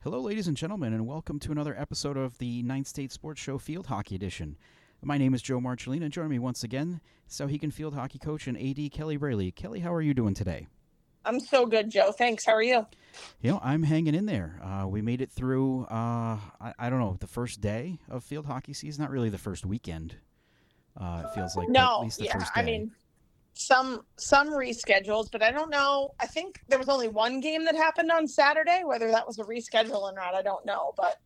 Hello, ladies and gentlemen, and welcome to another episode of the Ninth State Sports Show Field Hockey Edition. My name is Joe Marchilena, and joining me once again, Souhegan Field Hockey Coach and AD Kelli Braley. Kelli, how are you doing today? I'm so good, Joe. Thanks. How are you? You know, I'm hanging in there. Uh, we made it through, uh, I, I, don't know, the first day of field hockey season. Not really the first weekend. Uh, it feels like no, yeah. I mean, some some reschedules, but I don't know. I think there was only one game that happened on Saturday. Whether that was a reschedule or not, I don't know. But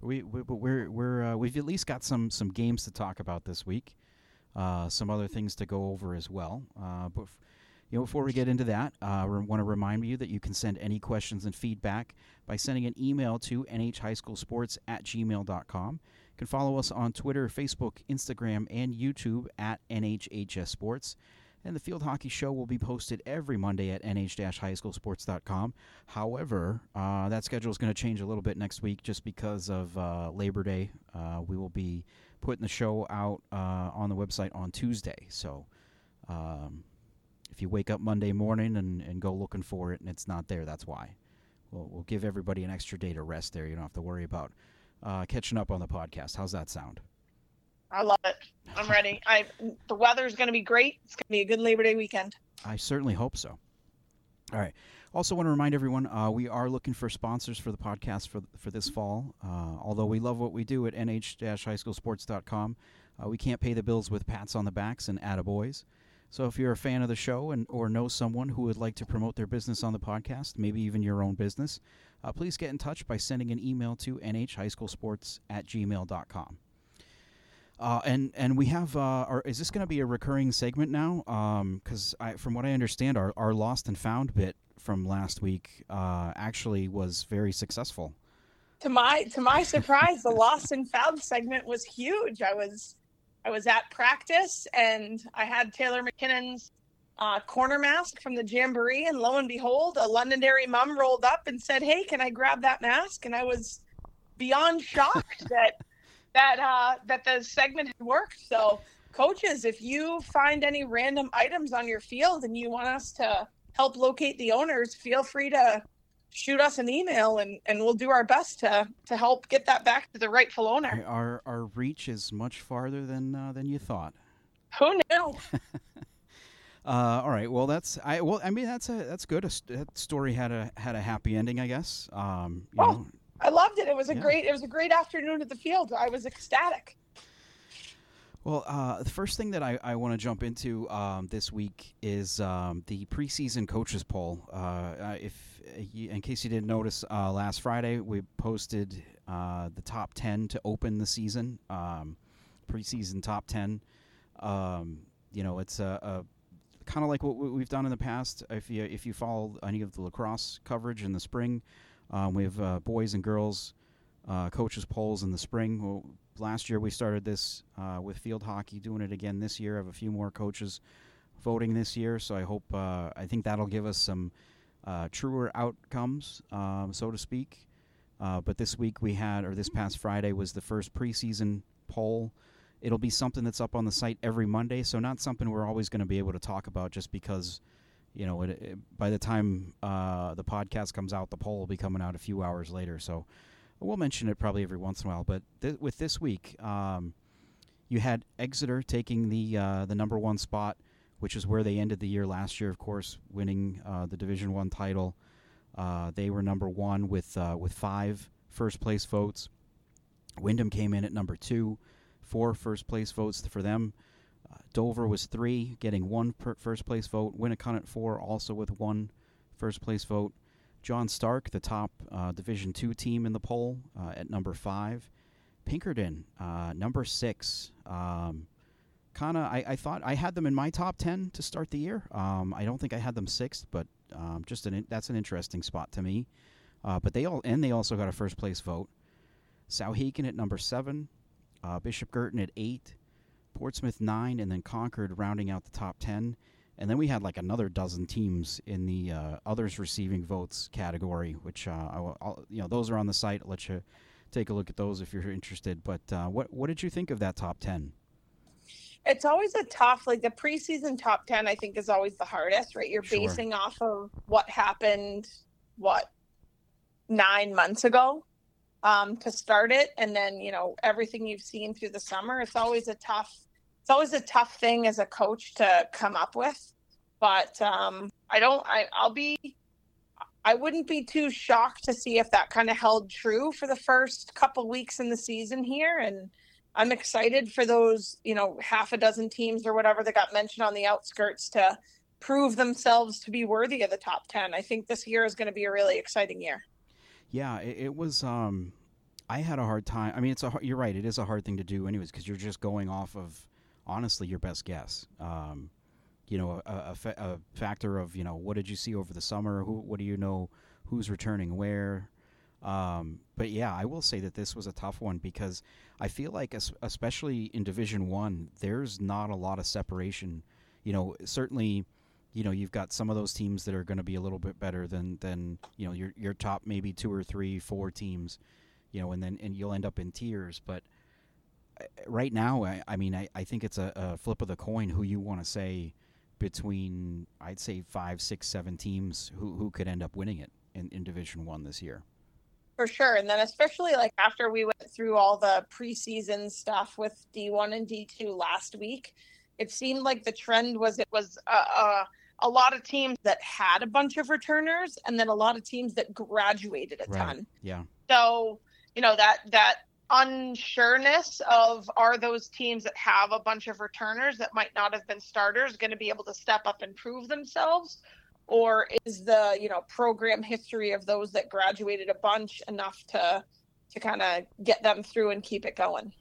we, we but we're we're uh, we've at least got some some games to talk about this week. Uh, some other things to go over as well. Uh, but you know, before we get into that, uh, I want to remind you that you can send any questions and feedback by sending an email to nhhighschoolsports at gmail.com. Can follow us on Twitter, Facebook, Instagram, and YouTube at NHHS Sports. And the Field Hockey Show will be posted every Monday at nh-highschoolsports.com. However, uh, that schedule is going to change a little bit next week just because of uh, Labor Day. Uh, we will be putting the show out uh, on the website on Tuesday. So um, if you wake up Monday morning and, and go looking for it and it's not there, that's why. We'll, we'll give everybody an extra day to rest there. You don't have to worry about uh, catching up on the podcast. How's that sound? I love it. I'm ready. I the weather's going to be great. It's going to be a good Labor Day weekend. I certainly hope so. All right. Also, want to remind everyone uh, we are looking for sponsors for the podcast for for this fall. Uh, although we love what we do at nh-highschoolsports.com, uh, we can't pay the bills with pats on the backs and attaboys. So if you're a fan of the show and or know someone who would like to promote their business on the podcast, maybe even your own business, uh, please get in touch by sending an email to nhhighschoolsports at gmail.com. Uh, and and we have uh, our, is this going to be a recurring segment now? Because um, from what I understand, our, our lost and found bit from last week uh, actually was very successful. To my to my surprise, the lost and found segment was huge. I was I was at practice and I had Taylor McKinnon's uh, corner mask from the jamboree, and lo and behold, a Londonderry mom rolled up and said, "Hey, can I grab that mask?" And I was beyond shocked that that uh, that the segment had worked. So, coaches, if you find any random items on your field and you want us to help locate the owners, feel free to shoot us an email and, and we'll do our best to to help get that back to the rightful owner. Our our reach is much farther than uh, than you thought. Who knew? uh, all right. Well, that's I. Well, I mean, that's a that's good. A, that story had a had a happy ending, I guess. Um, you oh, know. I loved it. It was a yeah. great it was a great afternoon at the field. I was ecstatic. Well, uh, the first thing that I, I want to jump into um, this week is um, the preseason coaches poll. Uh, if in case you didn't notice, uh, last Friday we posted uh, the top ten to open the season, um, preseason top ten. Um, you know, it's a, a kind of like what we've done in the past. If you if you follow any of the lacrosse coverage in the spring, um, we have uh, boys and girls uh, coaches polls in the spring. Well, last year we started this uh, with field hockey, doing it again this year. I have a few more coaches voting this year, so I hope uh, I think that'll give us some uh, truer outcomes, um, so to speak. Uh, but this week we had, or this past Friday was the first preseason poll. It'll be something that's up on the site every Monday, so not something we're always going to be able to talk about just because, you know, it, it, by the time uh, the podcast comes out, the poll will be coming out a few hours later. So we'll mention it probably every once in a while. But th- with this week, um, you had Exeter taking the uh, the number one spot, which is where they ended the year last year. Of course, winning uh, the Division One title. Uh, they were number one with uh, with five first place votes. Windham came in at number two, four first place votes for them. Uh, Dover was three, getting one first place vote. Winnacunnet four, also with one first place vote. John Stark, the top uh, Division two team in the poll, uh, at number five. Pinkerton, uh, number six. Um, kind of, I, I, thought I had them in my top ten to start the year. Um, I don't think I had them sixth, but um, just an that's an interesting spot to me. Uh, but they all and they also got a first place vote. Souhegan at number seven, uh, Bishop Guertin at eight, Portsmouth nine, and then Concord rounding out the top ten. And then we had like another dozen teams in the uh, others receiving votes category, which uh, I'll, I'll, you know those are on the site. I'll let you take a look at those if you're interested. But uh, what what did you think of that top ten? It's always a tough, like the preseason top ten. I think is always the hardest, right? You're sure. basing off of what happened, what nine months ago um, to start it, and then you know everything you've seen through the summer. It's always a tough, it's always a tough thing as a coach to come up with. But um, I don't. I, I'll be. I wouldn't be too shocked to see if that kind of held true for the first couple weeks in the season here, and I'm excited for those, you know, half a dozen teams or whatever that got mentioned on the outskirts to prove themselves to be worthy of the top 10. I think this year is going to be a really exciting year. Yeah, it, it was. Um, I had a hard time. I mean, it's a. You're right. It is a hard thing to do, anyways, because you're just going off of honestly your best guess. Um, you know, a, a, fa- a, factor of you know what did you see over the summer? Who? What do you know? Who's returning where? Um, but yeah, I will say that this was a tough one because I feel like, especially in Division One, there's not a lot of separation. You know, certainly, you know, you've got some of those teams that are going to be a little bit better than than you know your your top maybe two or three, four teams. You know, and then and you'll end up in tiers. But uh, right now, I, I mean, I, I think it's a, a flip of the coin who you want to say between I'd say five, six, seven teams who who could end up winning it in, in Division One this year for sure. And then especially like after we went through all the preseason stuff with D1 and D2 last week, it seemed like the trend was it was a, a, a lot of teams that had a bunch of returners and then a lot of teams that graduated a right. ton. Yeah. So, you know, that that unsureness of are those teams that have a bunch of returners that might not have been starters going to be able to step up and prove themselves or is the you know program history of those that graduated a bunch enough to to kind of get them through and keep it going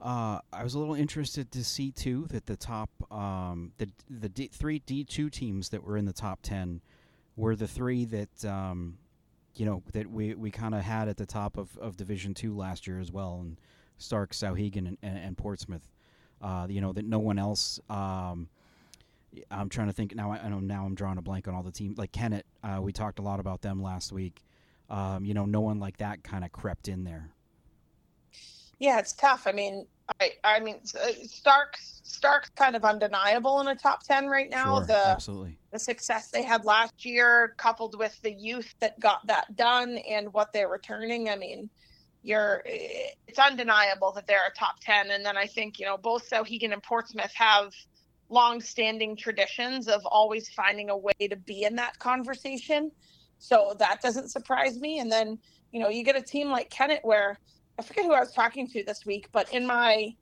uh, I was a little interested to see too that the top um, the the D, three D two teams that were in the top ten were the three that um, you know that we, we kind of had at the top of, of Division two last year as well, and Stark, Souhegan, and, and, and Portsmouth. Uh, you know that no one else um, I'm trying to think now. I know now I'm drawing a blank on all the teams. Like Kennett, uh, we talked a lot about them last week. Um, you know, no one like that kind of crept in there. Yeah, it's tough. I mean, I I mean, uh, Stark's Stark's kind of undeniable in a top ten right now. Sure, the absolutely the success they had last year, coupled with the youth that got that done and what they're returning. I mean, you're it's undeniable that they're a top ten. And then I think you know both Souhegan and Portsmouth have long-standing traditions of always finding a way to be in that conversation. So that doesn't surprise me. And then, you know, you get a team like Kennett where I forget who I was talking to this week, but in my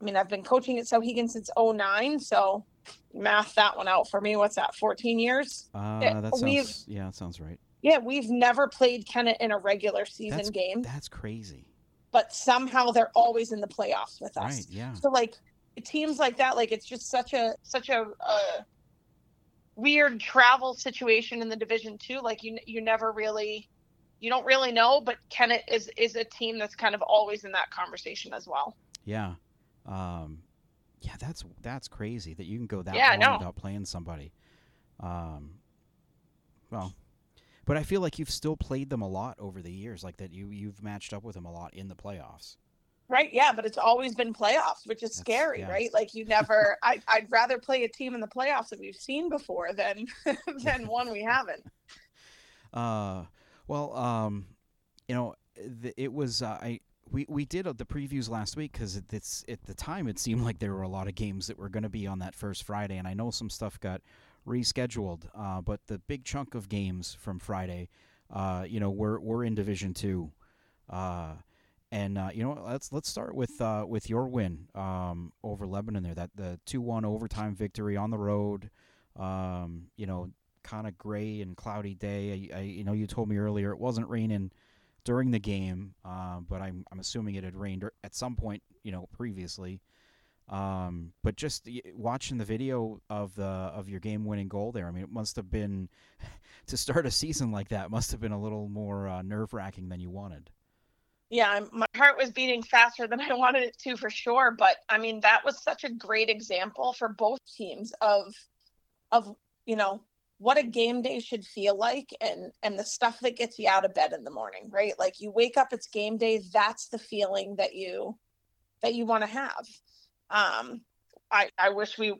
I mean, I've been coaching at Souhegan since 09, so math that one out for me. What's that? 14 years? Uh, that sounds, yeah, that sounds right. Yeah, we've never played Kennett in a regular season that's, game. That's crazy. But somehow they're always in the playoffs with us. Right, yeah. So like teams like that, like it's just such a such a, a weird travel situation in the Division too. Like you you never really you don't really know, but Kennett is is a team that's kind of always in that conversation as well. Yeah, um, yeah, that's that's crazy that you can go that yeah, long without playing somebody. Um, well, but I feel like you've still played them a lot over the years, like that you you've matched up with them a lot in the playoffs. Right. Yeah, but it's always been playoffs, which is That's, scary, yeah. right? Like you never. I, I'd rather play a team in the playoffs that we've seen before than than one we haven't. Uh, well, um, you know, the, it was uh, I we we did the previews last week because it's at the time it seemed like there were a lot of games that were going to be on that first Friday, and I know some stuff got rescheduled. Uh, but the big chunk of games from Friday, uh, you know, we're we're in Division Two. Uh, and uh, you know, let's let's start with uh, with your win um, over Lebanon there. That the two one overtime victory on the road. Um, you know, kind of gray and cloudy day. I, I, you know, you told me earlier it wasn't raining during the game, uh, but I'm I'm assuming it had rained at some point. You know, previously. Um, but just watching the video of the of your game winning goal there, I mean, it must have been to start a season like that. Must have been a little more uh, nerve wracking than you wanted yeah, my heart was beating faster than I wanted it to for sure. But I mean, that was such a great example for both teams of, of you know, what a game day should feel like, and and the stuff that gets you out of bed in the morning, right? Like you wake up, it's game day. That's the feeling that you, that you want to have. Um, I I wish we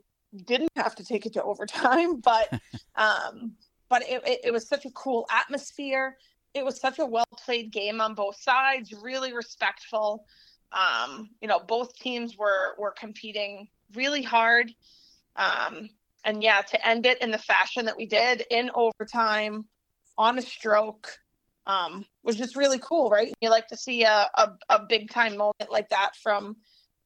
didn't have to take it to overtime, but um, but it, it, it was such a cool atmosphere it was such a well played game on both sides, really respectful. Um, you know, both teams were were competing really hard. Um, and yeah, to end it in the fashion that we did in overtime on a stroke um, was just really cool, right? You like to see a, a, a big time moment like that from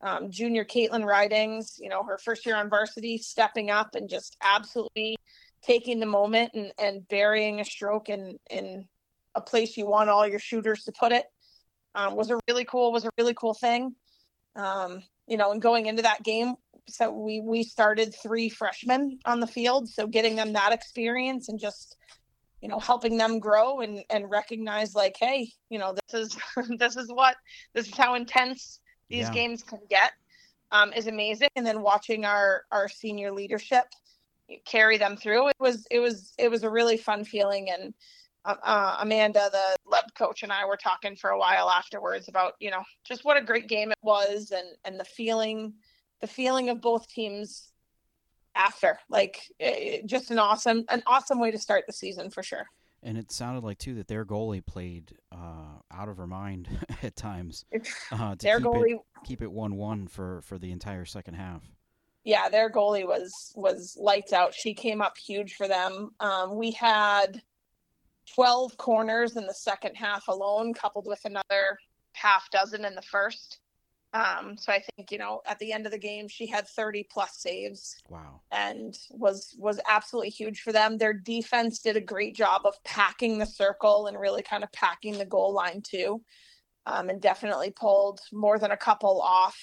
um, junior Caitlin Ridings, you know, her first year on varsity, stepping up and just absolutely taking the moment and, and burying a stroke in, in a place you want all your shooters to put it um, was a really cool, was a really cool thing. Um, you know, and going into that game, so we, we started three freshmen on the field. So getting them that experience and just, you know, helping them grow and, and recognize like, Hey, you know, this is, this is what, this is how intense these yeah. games can get um, is amazing. And then watching our, our senior leadership carry them through, it was, it was, it was a really fun feeling. And, uh, uh, Amanda, the Leb coach, and I were talking for a while afterwards about you know just what a great game it was, and and the feeling, the feeling of both teams after, like it, just an awesome, an awesome way to start the season for sure. And it sounded like too that their goalie played uh, out of her mind at times. Uh, their keep goalie it, keep it one one for for the entire second half. Yeah, their goalie was was lights out. She came up huge for them. Um, we had 12 corners in the second half alone, coupled with another half dozen in the first. Um, so I think you know at the end of the game she had 30 plus saves. Wow. And was was absolutely huge for them. Their defense did a great job of packing the circle and really kind of packing the goal line too. Um, and definitely pulled more than a couple off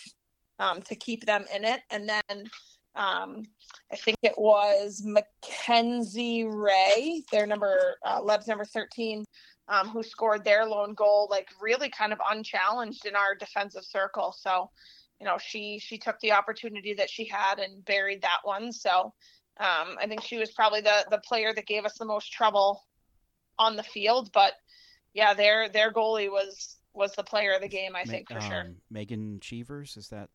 um, to keep them in it. And then um, I think it was Mackenzie Ray, their number, uh, Leb's number 13, um, who scored their lone goal, like really kind of unchallenged in our defensive circle. So, you know, she she took the opportunity that she had and buried that one. So, um, I think she was probably the the player that gave us the most trouble on the field. But yeah, their their goalie was was the player of the game. I think for um, sure. Megan Cheevers, is that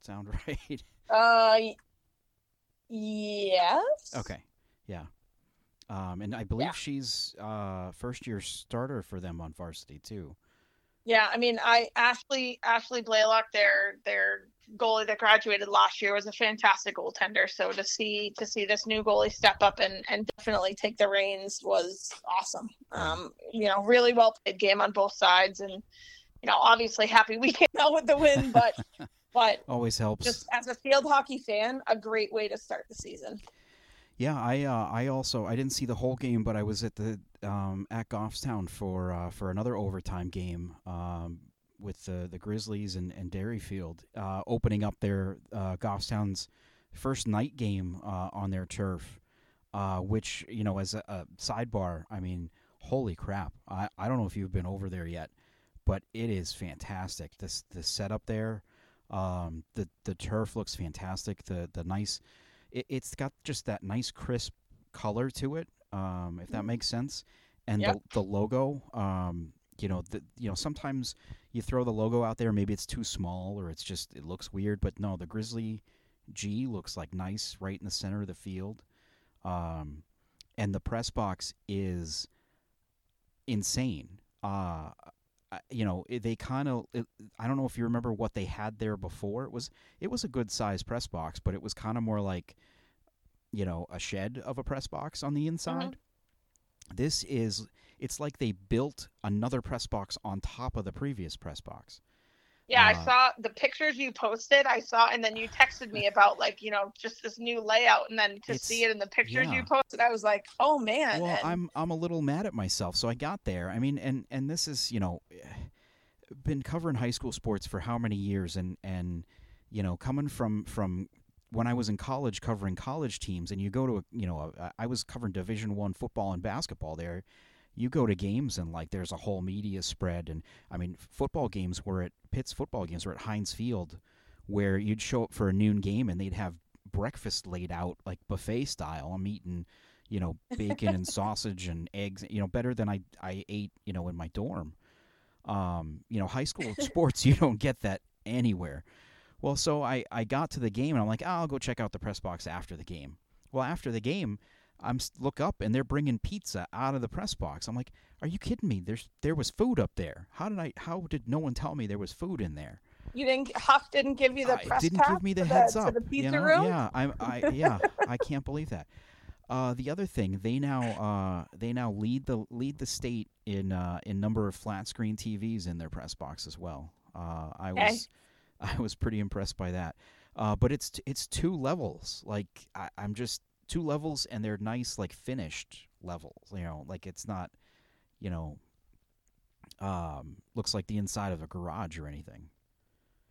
sound right? Uh, yes. Okay. Yeah. Um, and I believe yeah. she's uh first year starter for them on varsity too. Yeah, I mean, I Ashley Ashley Blaylock, their their goalie that graduated last year, was a fantastic goaltender. So to see to see this new goalie step up and and definitely take the reins was awesome. Um, you know, really well played game on both sides, and you know, obviously happy we came out with the win, but but always helps. Just as a field hockey fan, a great way to start the season. Yeah, I uh, I also I didn't see the whole game, but I was at the um, at Goffstown for uh, for another overtime game um, with the the Grizzlies and, and Derryfield, uh, opening up their uh, Goffstown's first night game uh, on their turf. Uh, which you know, as a, a, sidebar, I mean, holy crap! I, I don't know if you've been over there yet, but it is fantastic. This the setup there, um, the the turf looks fantastic. The the nice, it, has got just that nice crisp color to it. Um, if that mm-hmm. makes sense, and yep. the the logo. Um, you know, the, you know, sometimes you throw the logo out there, maybe it's too small or it's just it looks weird. But no, the Grizzly G looks like nice right in the center of the field, um, and the press box is insane. Uh, you know they kind of i don't know if you remember what they had there before. It was it was a good size press box but it was kind of more like you know a shed of a press box on the inside. Mm-hmm. this is it's like they built another press box on top of the previous press box yeah, uh, I saw the pictures you posted. I saw, and then you texted me about like you know just this new layout, and then to see it in the pictures yeah. you posted, I was like, oh man. Well, and... I'm I'm a little mad at myself. So I got there. I mean, and and this is you know, been covering high school sports for how many years, and and you know, coming from from when I was in college covering college teams, and you go to a, you know, a, I was covering Division One football and basketball there you go to games and like there's a whole media spread and I mean football games were at Pitt's football games were at Heinz Field where you'd show up for a noon game and they'd have breakfast laid out like buffet style. I'm eating, you know, bacon and sausage and eggs, you know, better than I I ate, you know, in my dorm. Um, you know, high school sports you don't get that anywhere. Well, so I I got to the game and I'm like, oh, I'll go check out the press box after the game. Well, after the game, I'm look up and they're bringing pizza out of the press box. I'm like, are you kidding me? There's there was food up there. How did I? How did no one tell me there was food in there? You didn't. Huff didn't give you the I press didn't give me the heads to up. the pizza you know? room. Yeah, I, I yeah, I can't believe that. Uh, the other thing, they now uh, they now lead the lead the state in uh, in number of flat screen TVs in their press box as well. Uh, I Okay. was I was pretty impressed by that. Uh, but it's it's two levels. Like I, I'm just two levels, and they're nice, like finished levels. You know, like it's not, you know, um, looks like the inside of a garage or anything.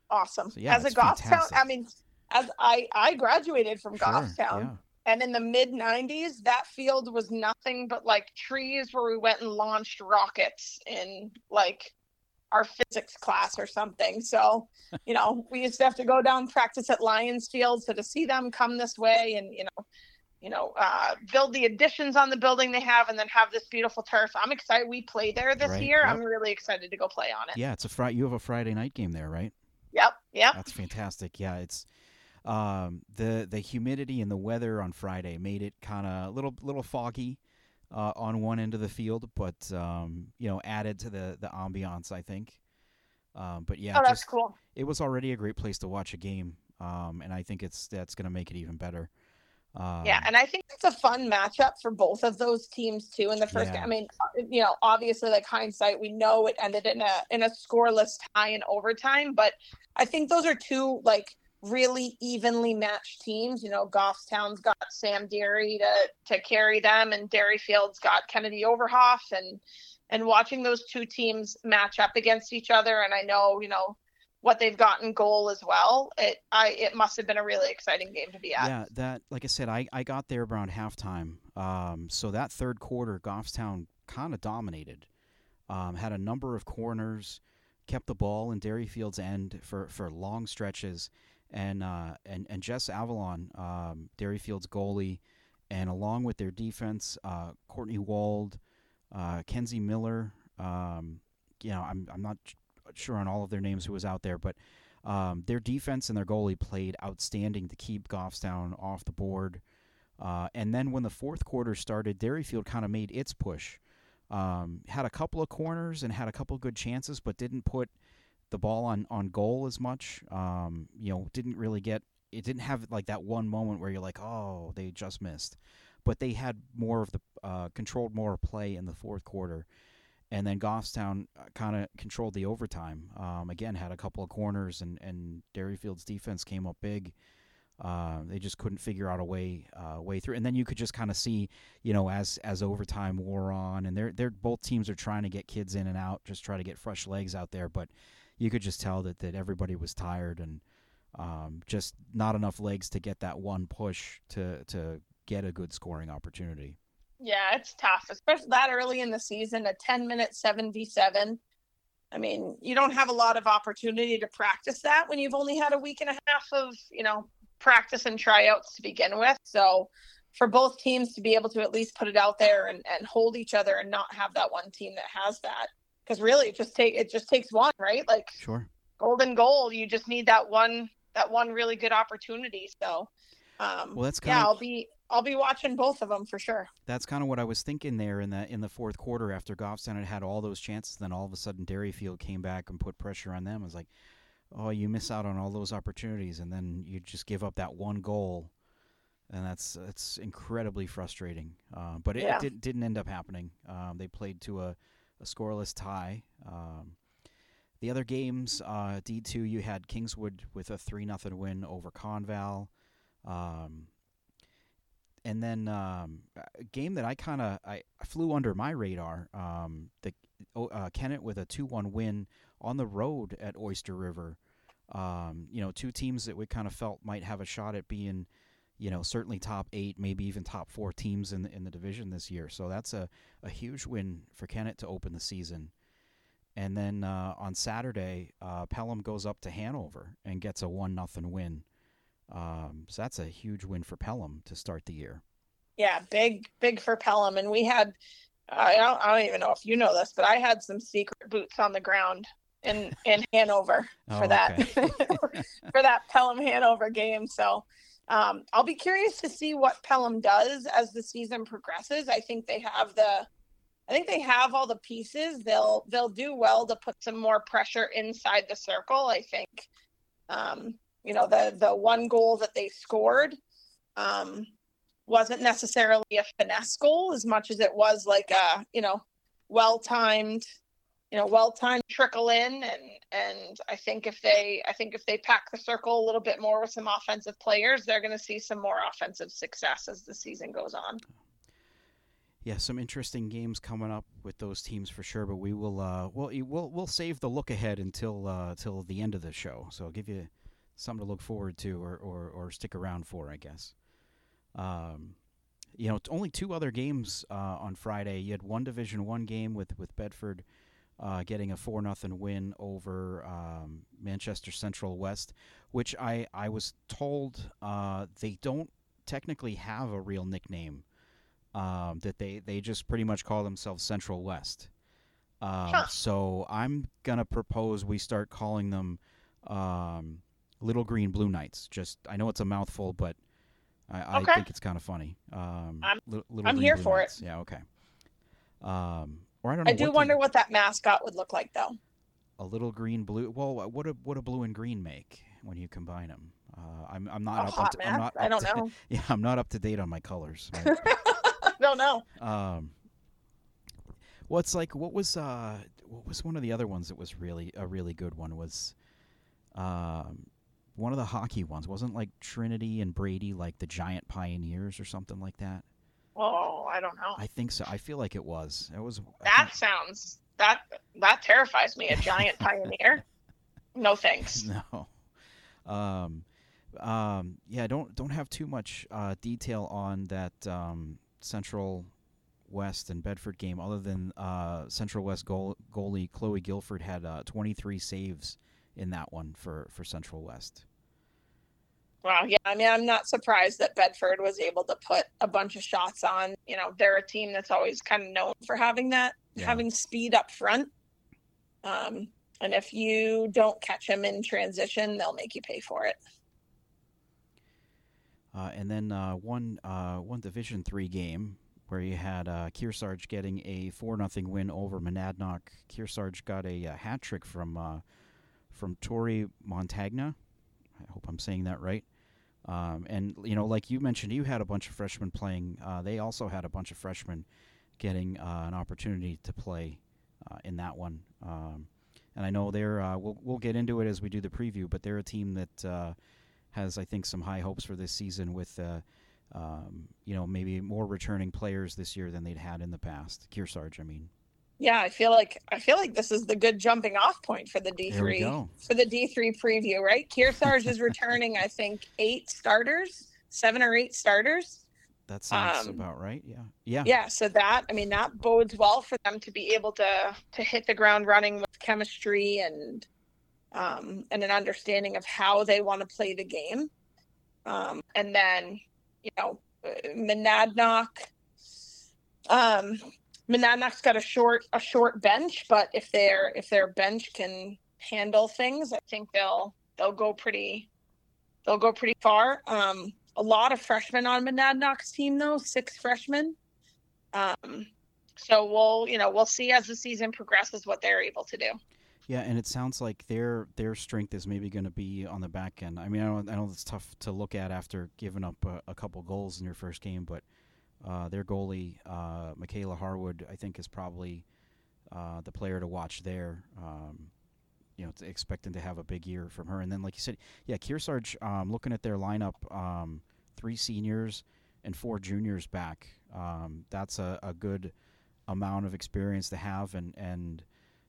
Awesome. So, yeah, as a it's Goffstown, I mean, as I I graduated from Sure, Goffstown, yeah. and in the mid '90s, that field was nothing but like trees where we went and launched rockets in like our physics class or something. So, you know, we used to have to go down practice at Lions Field. So to see them come this way and you know, you know, uh, build the additions on the building they have, and then have this beautiful turf. I'm excited. We play there this Right, year. yep. I'm really excited to go play on it. Yeah, it's a Friday. You have a Friday night game there, right? Yep. Yep. That's fantastic. Yeah, it's um, the the humidity and the weather on Friday made it kind of a little little foggy uh, on one end of the field, but um, you know added to the the ambiance. I think. Um, but yeah, oh, that's just cool. it was already a great place to watch a game, um, and I think it's that's going to make it even better. Um, Yeah, and I think it's a fun matchup for both of those teams too. In the first, Yeah. game. I mean, uh, you know, obviously, like hindsight, we know it ended in a in a scoreless tie in overtime, but I think those are two like really evenly matched teams. You know, Goffstown's got Sam Derry to to carry them, and Derryfield's got Kennedy Overhoff, and and watching those two teams match up against each other, and I know you know what they've got in goal as well. It I it must have been a really exciting game to be at. Yeah, that like I said, I, I got there around halftime. Um, so that third quarter, Goffstown kind of dominated. Um, had a number of corners, kept the ball in Derryfield's end for, for long stretches, and uh, and and Jess Avalon, um, Derryfield's goalie, and along with their defense, uh, Courtney Wald, uh, Kenzie Miller. Um, you know, I'm I'm not sure on all of their names who was out there, but um, their defense and their goalie played outstanding to keep Goffstown off the board. Uh, and then when the fourth quarter started, Derryfield kind of made its push. Um, had a couple of corners and had a couple of good chances, but didn't put the ball on, on goal as much. Um, you know, didn't really get it. Didn't have like that one moment where you're like, oh, they just missed. But they had more of the uh, controlled more play in the fourth quarter and then Goffstown kind of controlled the overtime. Um, again, had a couple of corners, and and Derryfield's defense came up big. Uh, they just couldn't figure out a way uh, way through, and then you could just kind of see, you know, as as overtime wore on, and they're they're both teams are trying to get kids in and out, just try to get fresh legs out there, but you could just tell that that everybody was tired and um, just not enough legs to get that one push to to get a good scoring opportunity. Yeah, it's tough, especially that early in the season, a 10 minute 7v7. I mean, you don't have a lot of opportunity to practice that when you've only had a week and a half of, you know, practice and tryouts to begin with. So for both teams to be able to at least put it out there and, and hold each other and not have that one team that has that. Because really it just take it just takes one, right? Like Sure. golden goal. You just need that one that one really good opportunity. So um Well, that's yeah, of I'll be I'll be watching both of them for sure. that's kind of what I was thinking there in the in the fourth quarter after Goffstown had had all those chances. Then all of a sudden Derryfield came back and put pressure on them. I was like, oh, you miss out on all those opportunities, and then you just give up that one goal, and that's that's incredibly frustrating. Uh, but it, Yeah. it did, didn't end up happening. Um, they played to a, a scoreless tie. Um, the other games, uh, D two, you had Kingswood with a three nothing win over Conval. Um, and then um, a game that I kind of I flew under my radar. Um, the oh, uh, Kennett with a two one win on the road at Oyster River. Um, you know, two teams that we kind of felt might have a shot at being, you know, certainly top eight, maybe even top four teams in the, in the division this year. So that's a, a huge win for Kennett to open the season. And then uh, on Saturday, uh, Pelham goes up to Hanover and gets a one nothing win. Um, so that's a huge win for Pelham to start the year. Yeah, big, big for Pelham. And we had, I don't, I don't even know if you know this, but I had some secret boots on the ground in in Hanover for Oh, that okay. for that Pelham Hanover game. So Um, I'll be curious to see what Pelham does as the season progresses. I think they have the I think they have all the pieces. They'll they'll do well to put some more pressure inside the circle. I think um, you know the the one goal that they scored um, wasn't necessarily a finesse goal as much as it was like a you know well timed you know well timed trickle in and and I think if they I think if they pack the circle a little bit more with some offensive players they're going to see some more offensive success as the season goes on. Yeah, some interesting games coming up with those teams for sure. But we will, uh, well, we'll we'll save the look ahead until uh, till the end of the show. So I'll give you something to look forward to, or or, or stick around for, I guess. Um, you know, it's only two other games uh, on Friday. You had one Division One game with with Bedford uh, getting a four nothing win over um, Manchester Central West, which I I was told uh, they don't technically have a real nickname um, that they, they just pretty much call themselves Central West. Um, huh. So I'm gonna propose we start calling them um, Little Green Blue Knights. Just I know it's a mouthful, but I, okay. I think it's kind of funny. Um, I'm, I'm here Blue for Knights. it. Yeah. Okay. Um, or I don't. Know I do wonder what that mascot would look like, though. A little green blue. Well, what a what a blue and green make when you combine them. Uh, I'm I'm not a up. To, I'm not I don't to, know. Yeah, I'm not up to date on my colors. don't know. Um, well, it's like what was uh, what was one of the other ones that was really a really good one was, um, one of the hockey ones wasn't like Trinity and Brady like the Giant Pioneers or something like that. Oh, I don't know. I think so. I feel like it was. It was. That sounds that that terrifies me. A giant pioneer. No thanks. No. Um, um, yeah, don't don't have too much uh, detail on that um, Central West and Bedford game, other than uh, Central West goal, goalie Chloe Guilford had uh, 23 saves in that one for, for Central West. Wow, yeah, I mean, I'm not surprised that Bedford was able to put a bunch of shots on. You know, they're a team that's always kind of known for having that, yeah. having speed up front. Um, and if you don't catch him in transition, they'll make you pay for it. Uh, and then uh, one uh, one Division three game where you had uh, Kearsarge getting a four nothing win over Monadnock. Kearsarge got a, a hat trick from uh, from Tori Montagna. I hope I'm saying that right. Um, and you know, like you mentioned, you had a bunch of freshmen playing. Uh, they also had a bunch of freshmen getting uh, an opportunity to play uh, in that one. Um, and I know they're uh, we'll we'll get into it as we do the preview, but they're a team that uh, has I think some high hopes for this season with uh, um, you know maybe more returning players this year than they'd had in the past. Kearsarge, I mean. Yeah, I feel like I feel like this is the good jumping off point for the D three for the D three preview, right? Kearsarge is returning, I think, eight starters, seven or eight starters. That sounds um, about right. Yeah, yeah, yeah. So that I mean that bodes well for them to be able to to hit the ground running with chemistry and um, and an understanding of how they want to play the game. Um, and then, you know, Monadnock. Um, Monadnock's got a short a short bench, but if their if their bench can handle things, I think they'll they'll go pretty they'll go pretty far. Um, a lot of freshmen on Monadnock's team though, six freshmen. Um, so we'll you know we'll see as the season progresses what they're able to do. Yeah, and it sounds like their their strength is maybe going to be on the back end. I mean, I know, I know it's tough to look at after giving up a, a couple goals in your first game, but uh, their goalie, uh, Michaela Harwood, I think is probably uh, the player to watch there. Um, you know, expecting to have a big year from her. And then, like you said, yeah, Kearsarge, um, looking at their lineup, um, three seniors and four juniors back. Um, that's a, a good amount of experience to have, and and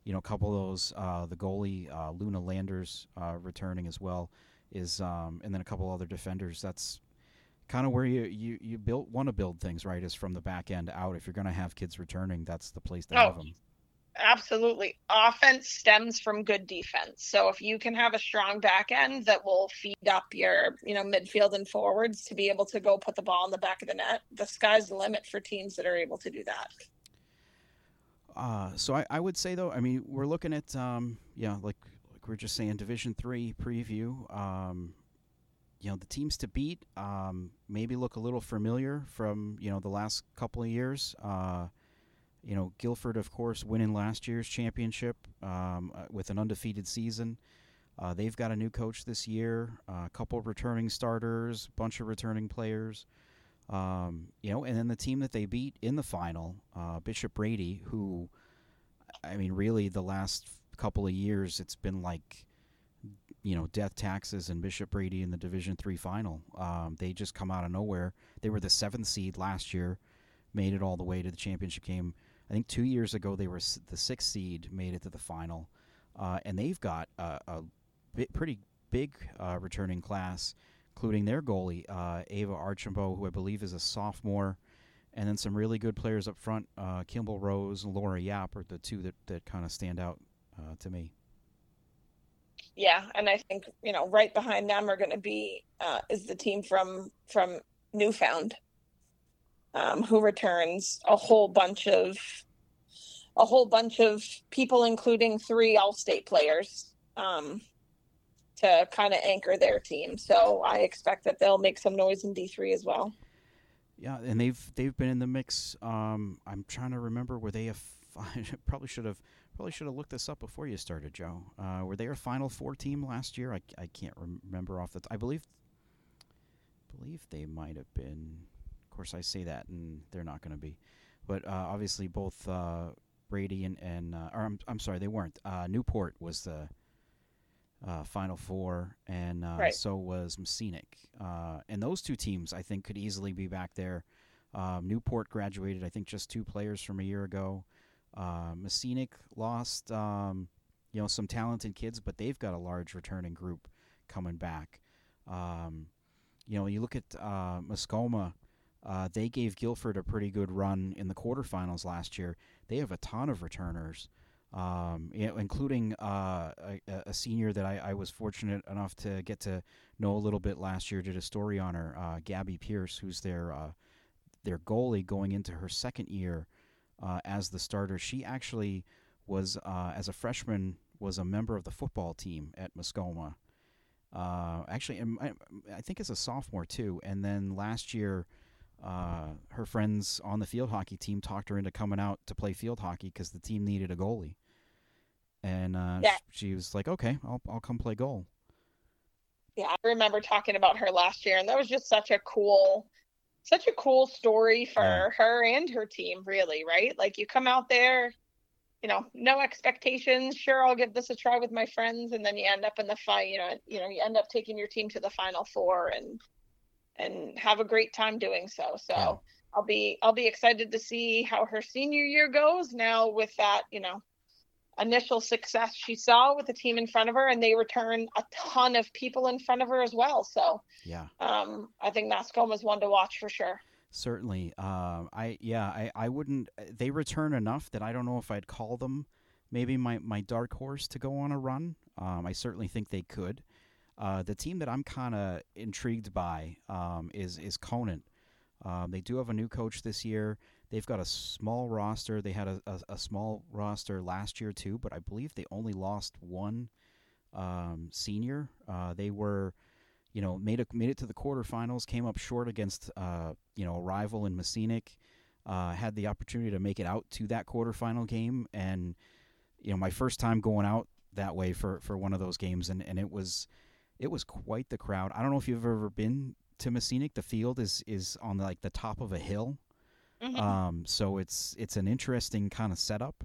you know, a couple of those, uh, the goalie uh, Luna Landers returning as well is, um, and then a couple other defenders. That's kind of where you you you build want to build things right is from the back end out. If you're going to have kids returning, that's the place to oh, have them. Absolutely, offense stems from good defense. So if you can have a strong back end that will feed up your you know midfield and forwards to be able to go put the ball in the back of the net, the sky's the limit for teams that are able to do that. Uh, so I, I would say though, I mean, we're looking at um, yeah, like like we are just saying, Division Three preview. Um, you know the teams to beat um, maybe look a little familiar from you know the last couple of years. Uh, you know Gilford, of course, winning last year's championship um, uh, with an undefeated season. Uh, they've got a new coach this year, a couple of returning starters, bunch of returning players. Um, you know, and then the team that they beat in the final, uh, Bishop Brady, who, I mean, really the last couple of years, it's been like, you know, death taxes and Bishop Brady in the Division Three final. Um, they just come out of nowhere. They were the seventh seed last year, made it all the way to the championship game. I think two years ago they were the sixth seed, made it to the final, uh, and they've got a, a pretty big uh, returning class including their goalie, uh, Ava Archambault, who I believe is a sophomore, and then some really good players up front. Uh, Kimball Rose and Laura Yap are the two that, that kind of stand out uh, to me. Yeah, and I think you know right behind them are going to be uh, is the team from from Newfound, um, who returns a whole bunch of a whole bunch of people, including three All-State players. Um, to kind of anchor their team. So I expect that they'll make some noise in D three as well. Yeah, and they've they've been in the mix. Um, I'm trying to remember were they a probably should have probably should have looked this up before you started, Joe. Uh, were they a Final Four team last year? I, I can't remember off the. T- I believe believe they might have been. Of course, I say that, and they're not going to be. But uh, obviously, both uh, Brady and and uh, or I'm I'm sorry, they weren't. Uh, Newport was the uh, Final Four, and uh, right. so was Mascenic. Uh, and those two teams, I think, could easily be back there. Um, Newport graduated, I think, just two players from a year ago. Uh, Mascenic lost, um, you know, some talented kids, but they've got a large returning group coming back. Um, you know, you look at uh, Mascoma. Uh, they gave Gilford a pretty good run in the quarterfinals last year. They have a ton of returners um, you know, including uh, a, a, senior that I, I, was fortunate enough to get to know a little bit last year. Did a story on her, uh, Gabby Pierce, who's their uh, their goalie going into her second year uh, as the starter. She actually was uh, as a freshman was a member of the football team at Mascoma. Uh, actually, I, I think as a sophomore too, and then last year. Uh, her friends on the field hockey team talked her into coming out to play field hockey because the team needed a goalie. And uh, yeah. she was like, "Okay, I'll I'll come play goal." Yeah, I remember talking about her last year, and that was just such a cool, such a cool story for yeah. her and her team. Really, right? Like you come out there, you know, no expectations. Sure, I'll give this a try with my friends, and then you end up in the fight. You know, you know, you end up taking your team to the final four, and and have a great time doing so. So yeah. I'll be I'll be excited to see how her senior year goes now with that, you know, initial success she saw with the team in front of her and they return a ton of people in front of her as well. So yeah. Um I think Mascoma's one to watch for sure. Certainly. Uh, I yeah, I, I wouldn't they return enough that I don't know if I'd call them maybe my, my dark horse to go on a run. Um, I certainly think they could. Uh, the team that I'm kind of intrigued by um, is is Conant. Um, they do have a new coach this year. They've got a small roster. They had a, a, a, small roster last year too, but I believe they only lost one um, senior. Uh, they were, you know, made a, made it to the quarterfinals. Came up short against uh, you know a rival in Mascenic. Uh, had the opportunity to make it out to that quarterfinal game, and you know my first time going out that way for, for one of those games, and, and it was it was quite the crowd. I don't know if you've ever been to Mascenic. The field is is on like the top of a hill, mm-hmm. um, so it's it's an interesting kind of setup.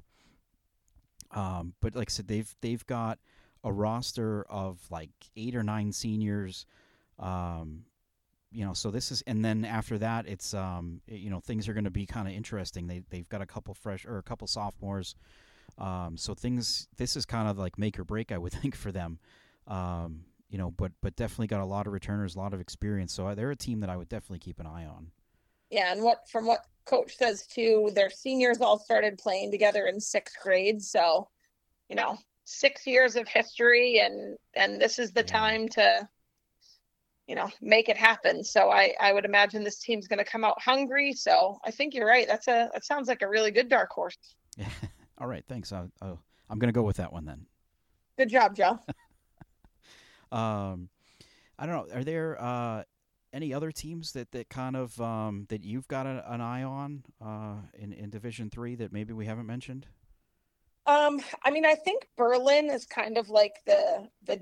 Um, but like I said, they've they've got a roster of like eight or nine seniors. Um, you know, so this is, and then after that, it's um, you know, things are going to be kind of interesting. They they've got a couple fresh or a couple sophomores. Um, so things, this is kind of like make or break, I would think, for them. Um, you know, but but definitely got a lot of returners, a lot of experience. So they're a team that I would definitely keep an eye on. Yeah, and what from what coach says too, their seniors all started playing together in sixth grade. So, you know, six years of history, and and this is the time to, you know, make it happen. So I I would imagine this team's going to come out hungry. So I think you're right. That's a that sounds like a really good dark horse. Yeah. all right. Thanks. I, I I'm going to go with that one then. Good job, Joe. Um, I don't know. Are there uh, any other teams that, that kind of um, that you've got a, an eye on uh, in in Division Three that maybe we haven't mentioned? Um, I mean, I think Berlin is kind of like the the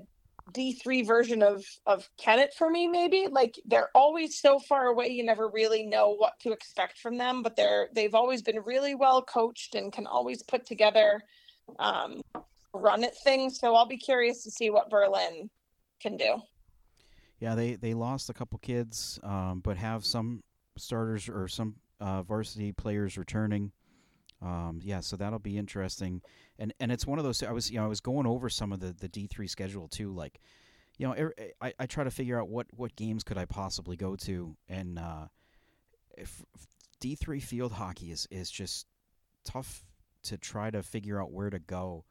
D3 version of of Kennett for me maybe like they're always so far away you never really know what to expect from them but they're they've always been really well coached and can always put together um run at things so I'll be curious to see what Berlin can do. Yeah, they they lost a couple kids um, but have some starters or some uh, varsity players returning. Um, yeah, so that'll be interesting, and and it's one of those. I was you know I was going over some of the the D three schedule too. Like, you know, I I try to figure out what what games could I possibly go to, and uh, if D three field hockey is is just tough to try to figure out where to go.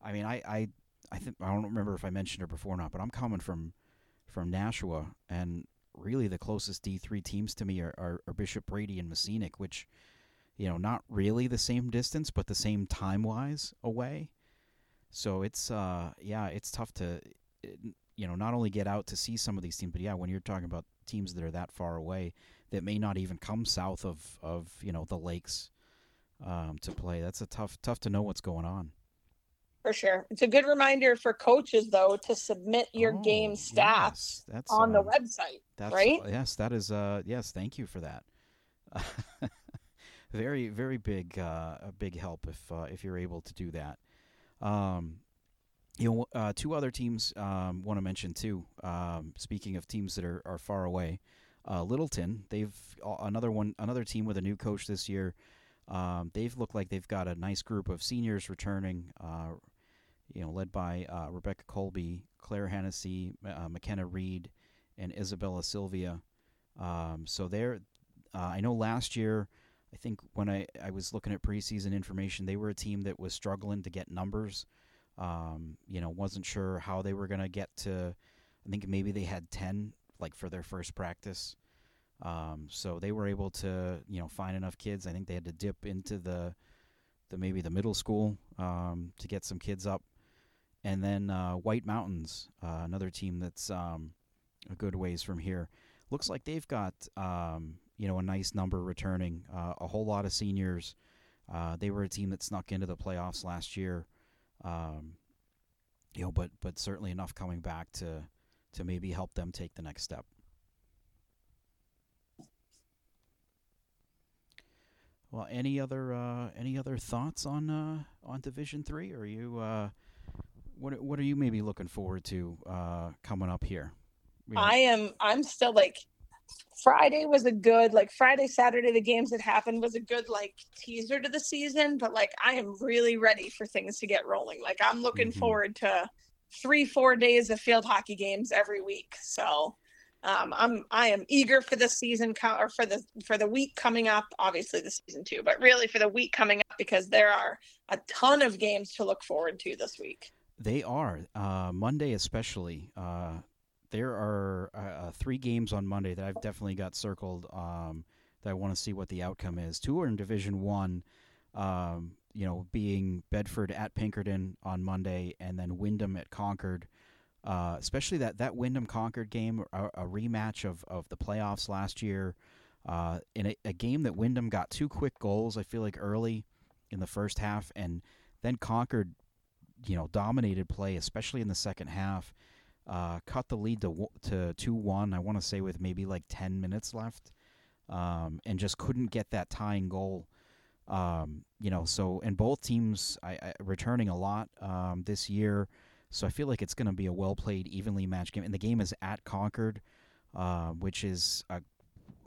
I mean, I I I think I don't remember if I mentioned it before or not, but I'm coming from from Nashua, and really the closest D three teams to me are, are, are Bishop Brady and Mascenic, which you know, not really the same distance, but the same time wise away. So it's, uh, yeah, it's tough to, you know, not only get out to see some of these teams, but yeah, when you're talking about teams that are that far away that may not even come south of, of you know, the lakes um, to play, that's a tough, tough to know what's going on. For sure. It's a good reminder for coaches, though, to submit your oh, game stats yes, on uh, the website. That's, right? Yes, that is, uh, yes, thank you for that. very very big uh, a big help if uh, if you're able to do that. Um, you know, uh, two other teams um, want to mention too. Um, speaking of teams that are, are far away, uh, Littleton they've another one another team with a new coach this year. Um, they've looked like they've got a nice group of seniors returning. Uh, you know, led by uh, Rebecca Colby, Claire Hennessy, McKenna Reed, and Isabella Sylvia. Um, so they're I know last year I think when I, I was looking at preseason information, they were a team that was struggling to get numbers. Um, you know, wasn't sure how they were going to get to. I think maybe they had ten like for their first practice. Um, so they were able to you know find enough kids. I think they had to dip into the the maybe the middle school um, to get some kids up, and then uh, White Mountains, uh, another team that's um, a good ways from here. Looks like they've got um, you know a nice number returning. Uh, a whole lot of seniors. Uh, they were a team that snuck into the playoffs last year. Um, you know, but but certainly enough coming back to to maybe help them take the next step. Well, any other uh, any other thoughts on uh, on Division Three? Are you what what are you maybe looking forward to uh, coming up here? I am. I'm still like Friday was a good like Friday, Saturday, the games that happened was a good like teaser to the season, but like I am really ready for things to get rolling. Like I'm looking mm-hmm. forward to three, four days of field hockey games every week. So um, I'm I am eager for the season co- or for the for the week coming up. Obviously the season too, but really for the week coming up because there are a ton of games to look forward to this week. They are uh, Monday, especially. Uh, there are uh, uh, three games on Monday that I've definitely got circled um, that I want to see what the outcome is. Two are in Division One, um, you know, being Bedford at Pinkerton on Monday, and then Windham at Concord. Uh, especially that that Windham Concord game, a, a, rematch of, of the playoffs last year, uh, in a, a game that Windham got two quick goals. I feel like early in the first half, and then Concord, you know, dominated play, especially in the second half uh, cut the lead to to two one. I want to say with maybe like ten minutes left, um, and just couldn't get that tying goal. Um, you know, so and both teams I, I returning a lot um, this year, so I feel like it's going to be a well played, evenly matched game. And the game is at Concord, uh, which is a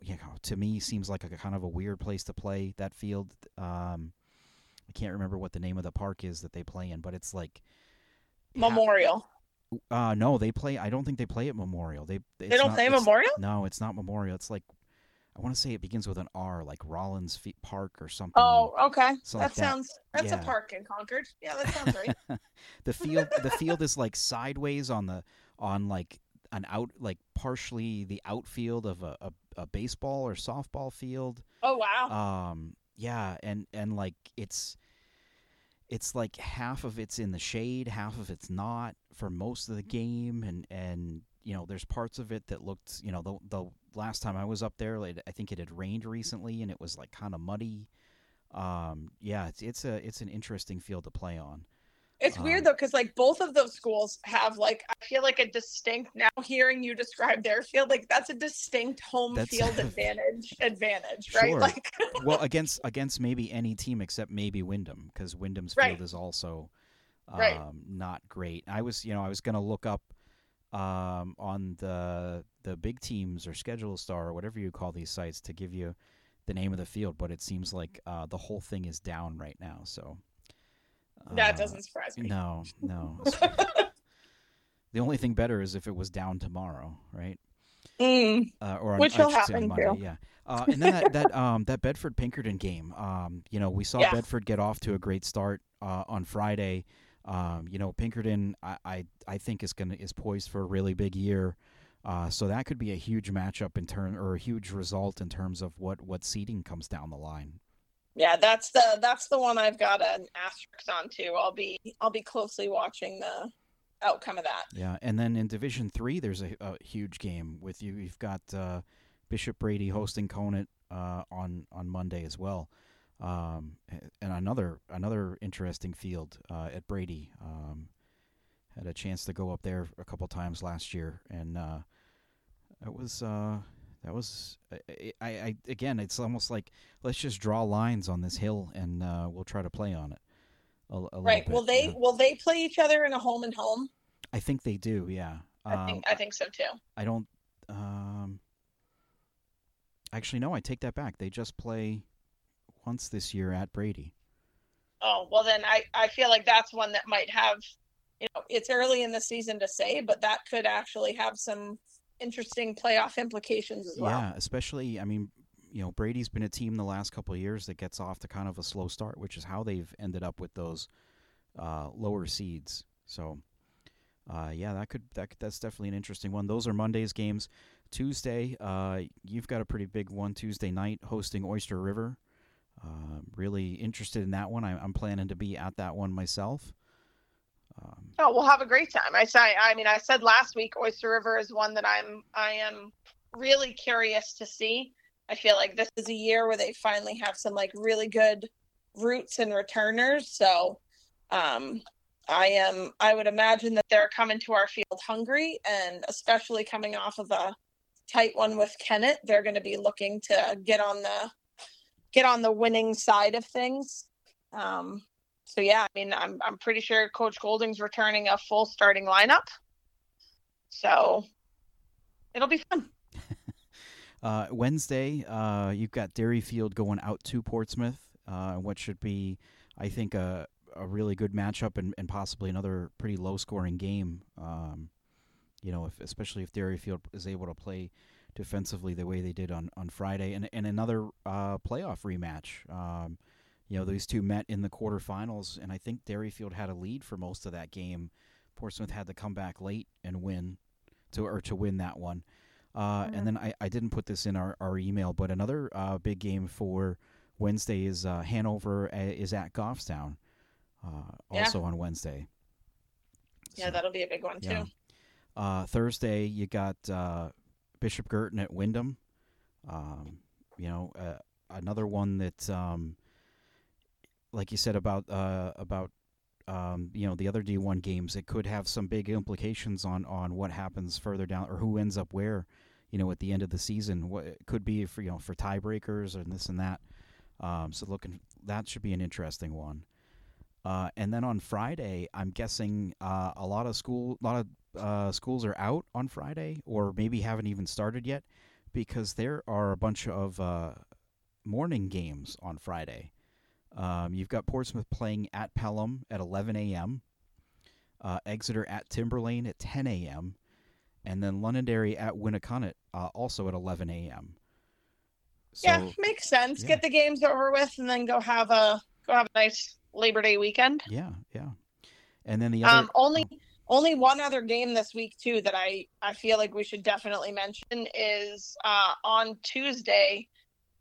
you know to me seems like a kind of a weird place to play that field. Um, I can't remember what the name of the park is that they play in, but it's like Memorial. Uh, no, they play. I don't think they play at Memorial. They they don't not, play Memorial. No, it's not Memorial. It's like I want to say it begins with an R, like Rollins Park or something. Oh, okay. that like sounds. That. That's yeah. a park in Concord. Yeah, that sounds right. the field, the field is like sideways on the on like an out, like partially the outfield of a, a, a baseball or softball field. Oh wow. Um, yeah, and and like it's it's like half of it's in the shade, half of it's not for most of the game, and and you know, there's parts of it that looked, you know, the the last time I was up there, like, I think it had rained recently and it was like kind of muddy. Um, yeah, it's it's a it's an interesting field to play on. It's Um, weird though, because like both of those schools have like I feel like a distinct now hearing you describe their field, like that's a distinct home field advantage advantage, right? Sure. Like well, against against maybe any team except maybe Windham, because Windham's Right. field is also um, Right. not great. I was, you know, I was gonna look up um, on the the big teams or Schedule Star or whatever you call these sites to give you the name of the field, but it seems like uh, the whole thing is down right now. So that uh, doesn't surprise me. No, no. the only thing better is if it was down tomorrow, right? Mm, uh, or on, Which will happen, Monday, yeah. Uh, and then that that um, that Bedford Pinkerton game, um, you know, we saw Yeah. Bedford get off to a great start uh, on Friday. Um, you know, Pinkerton, I, I I think is gonna is poised for a really big year. Uh, so that could be a huge matchup in turn or a huge result in terms of what what seeding comes down the line. Yeah, that's the that's the one I've got an asterisk on too. I'll be I'll be closely watching the outcome of that. Yeah, and then in Division Three, there's a, a huge game with you. You've got uh, Bishop Brady hosting Conant uh, on on Monday as well, um, and another another interesting field uh, at Brady. Um, had a chance to go up there a couple times last year, and uh, that was uh, that was I, I, I again. It's almost like let's just draw lines on this hill, and uh, we'll try to play on it. A, a Right. Will they yeah. will they play each other in a home and home? I think they do. Yeah. I think I think so too. I don't. Um, actually, no. I take that back. They just play once this year at Brady. Oh well, then I I feel like that's one that might have, you know, it's early in the season to say, but that could actually have some interesting playoff implications as well. Yeah, especially. I mean, you know, Brady's been a team the last couple of years that gets off to kind of a slow start, which is how they've ended up with those uh, lower seeds. So, uh, yeah, that could that that's definitely an interesting one. Those are Monday's games. Tuesday, uh, you've got a pretty big one Tuesday night hosting Oyster River. Uh, really interested in that one. I, I'm planning to be at that one myself. Um, Oh, we'll have a great time. I say, I mean, I said last week, Oyster River is one that I'm, I am really curious to see. I feel like this is a year where they finally have some like really good roots and returners. So, um, I am, I would imagine that they're coming to our field hungry, and especially coming off of a tight one with Kennett, they're going to be looking to get on the, get on the winning side of things. Um, so yeah, I mean, I'm I'm pretty sure Coach Golding's returning a full starting lineup. So it'll be fun. Uh, Wednesday, uh, you've got Derryfield going out to Portsmouth. Uh, what should be, I think, a, a really good matchup and, and possibly another pretty low scoring game. Um, you know, if, especially if Derryfield is able to play defensively the way they did on, on Friday, and and another uh, playoff rematch. Um, you know, these two met in the quarterfinals, and I think Derryfield had a lead for most of that game. Portsmouth had to come back late and win to or to win that one. Uh, Mhm. And then I, I didn't put this in our, our email, but another uh, big game for Wednesday is uh, Hanover uh, is at Goffstown, uh, Yeah. also on Wednesday. Yeah, So, that'll be a big one too. yeah. Uh, Thursday, you got uh, Bishop Guertin at Windham. Um, you know, uh, another one that, um, like you said about uh, about um, you know the other D one games, it could have some big implications on on what happens further down or who ends up where. You know, at the end of the season, what it could be for you know for tiebreakers and this and that. Um, so looking, that should be an interesting one. Uh, and then on Friday, I'm guessing uh, a lot of school, a lot of uh, schools are out on Friday, or maybe haven't even started yet, because there are a bunch of uh, morning games on Friday. Um, you've got Portsmouth playing at Pelham at 11 a.m., uh, Exeter at Timberlane at 10 a.m., and then Londonderry at Winnacunnet uh, also at 11 a.m. So, yeah, makes sense. yeah. Get the games over with, and then go have a go have a nice Labor Day weekend. yeah, yeah. And then the other, Um, only only one other game this week too that I I feel like we should definitely mention is uh, on Tuesday.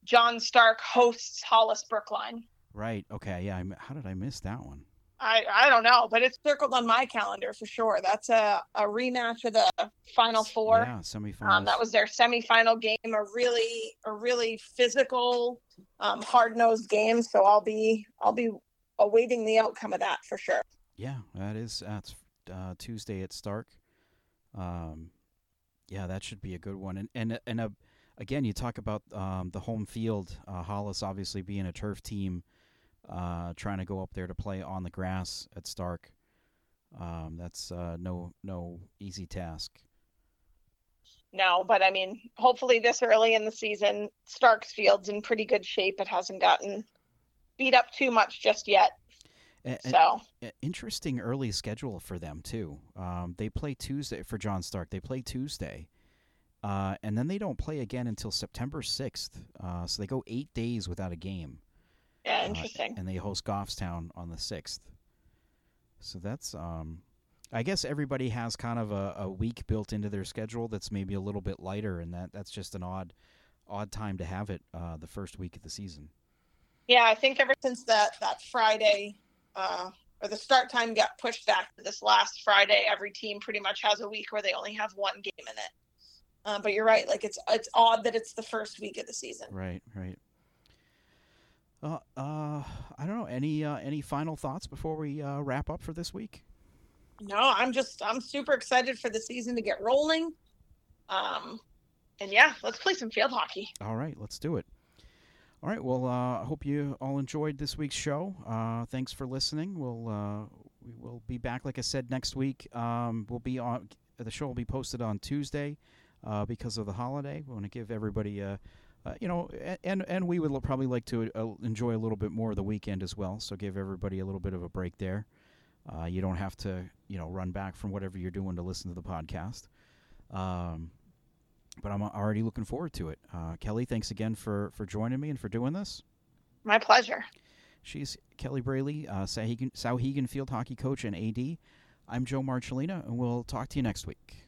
John Stark hosts Hollis Brookline. Right? Okay, yeah. I how did I miss that one? I, I don't know, but it's circled on my calendar for sure. That's a, a rematch of the Final Four. Yeah, semifinals. Um, that was their semifinal game, a really a really physical, um, hard nosed game. So I'll be I'll be awaiting the outcome of that for sure. Yeah, that is that's uh, Tuesday at Stark. Um, yeah, that should be a good one. And and and uh, again, you talk about um, the home field. Uh, Hollis obviously being a turf team, uh, trying to go up there to play on the grass at Stark. Um, that's uh, no no easy task. No, but I mean, hopefully this early in the season, Stark's field's in pretty good shape. It hasn't gotten beat up too much just yet. A- So a- interesting early schedule for them too. Um, they play Tuesday for John Stark. They play Tuesday, uh, and then they don't play again until September sixth. Uh, so they go eight days without a game. Yeah, Uh, interesting. and they host Goffstown on the sixth. So that's, um, I guess everybody has kind of a, a week built into their schedule that's maybe a little bit lighter, and that that's just an odd, odd time to have it uh, the first week of the season. Yeah, I think ever since that that Friday, uh, or the start time got pushed back to this last Friday, every team pretty much has a week where they only have one game in it. Uh, but you're right; like it's it's odd that it's the first week of the season. Right, right. Uh, uh, I don't know. Any uh, any final thoughts before we uh, wrap up for this week? No, I'm just I'm super excited for the season to get rolling. Um, and yeah, let's play some field hockey. All right, let's do it. All right. Well, uh, I hope you all enjoyed this week's show. Uh, thanks for listening. We'll uh, we will be back, like I said, next week. Um, we'll be on the show will be posted on Tuesday uh, because of the holiday. We want to give everybody a. Uh, you know, and and we would l- probably like to uh, enjoy a little bit more of the weekend as well. So give everybody a little bit of a break there. Uh, you don't have to, you know, run back from whatever you're doing to listen to the podcast. Um, but I'm already looking forward to it. Uh, Kelli, thanks again for, for joining me and for doing this. My pleasure. She's Kelli Braley, uh, Souhegan, Souhegan Field Hockey Coach and AD. I'm Joe Marchilena, and we'll talk to you next week.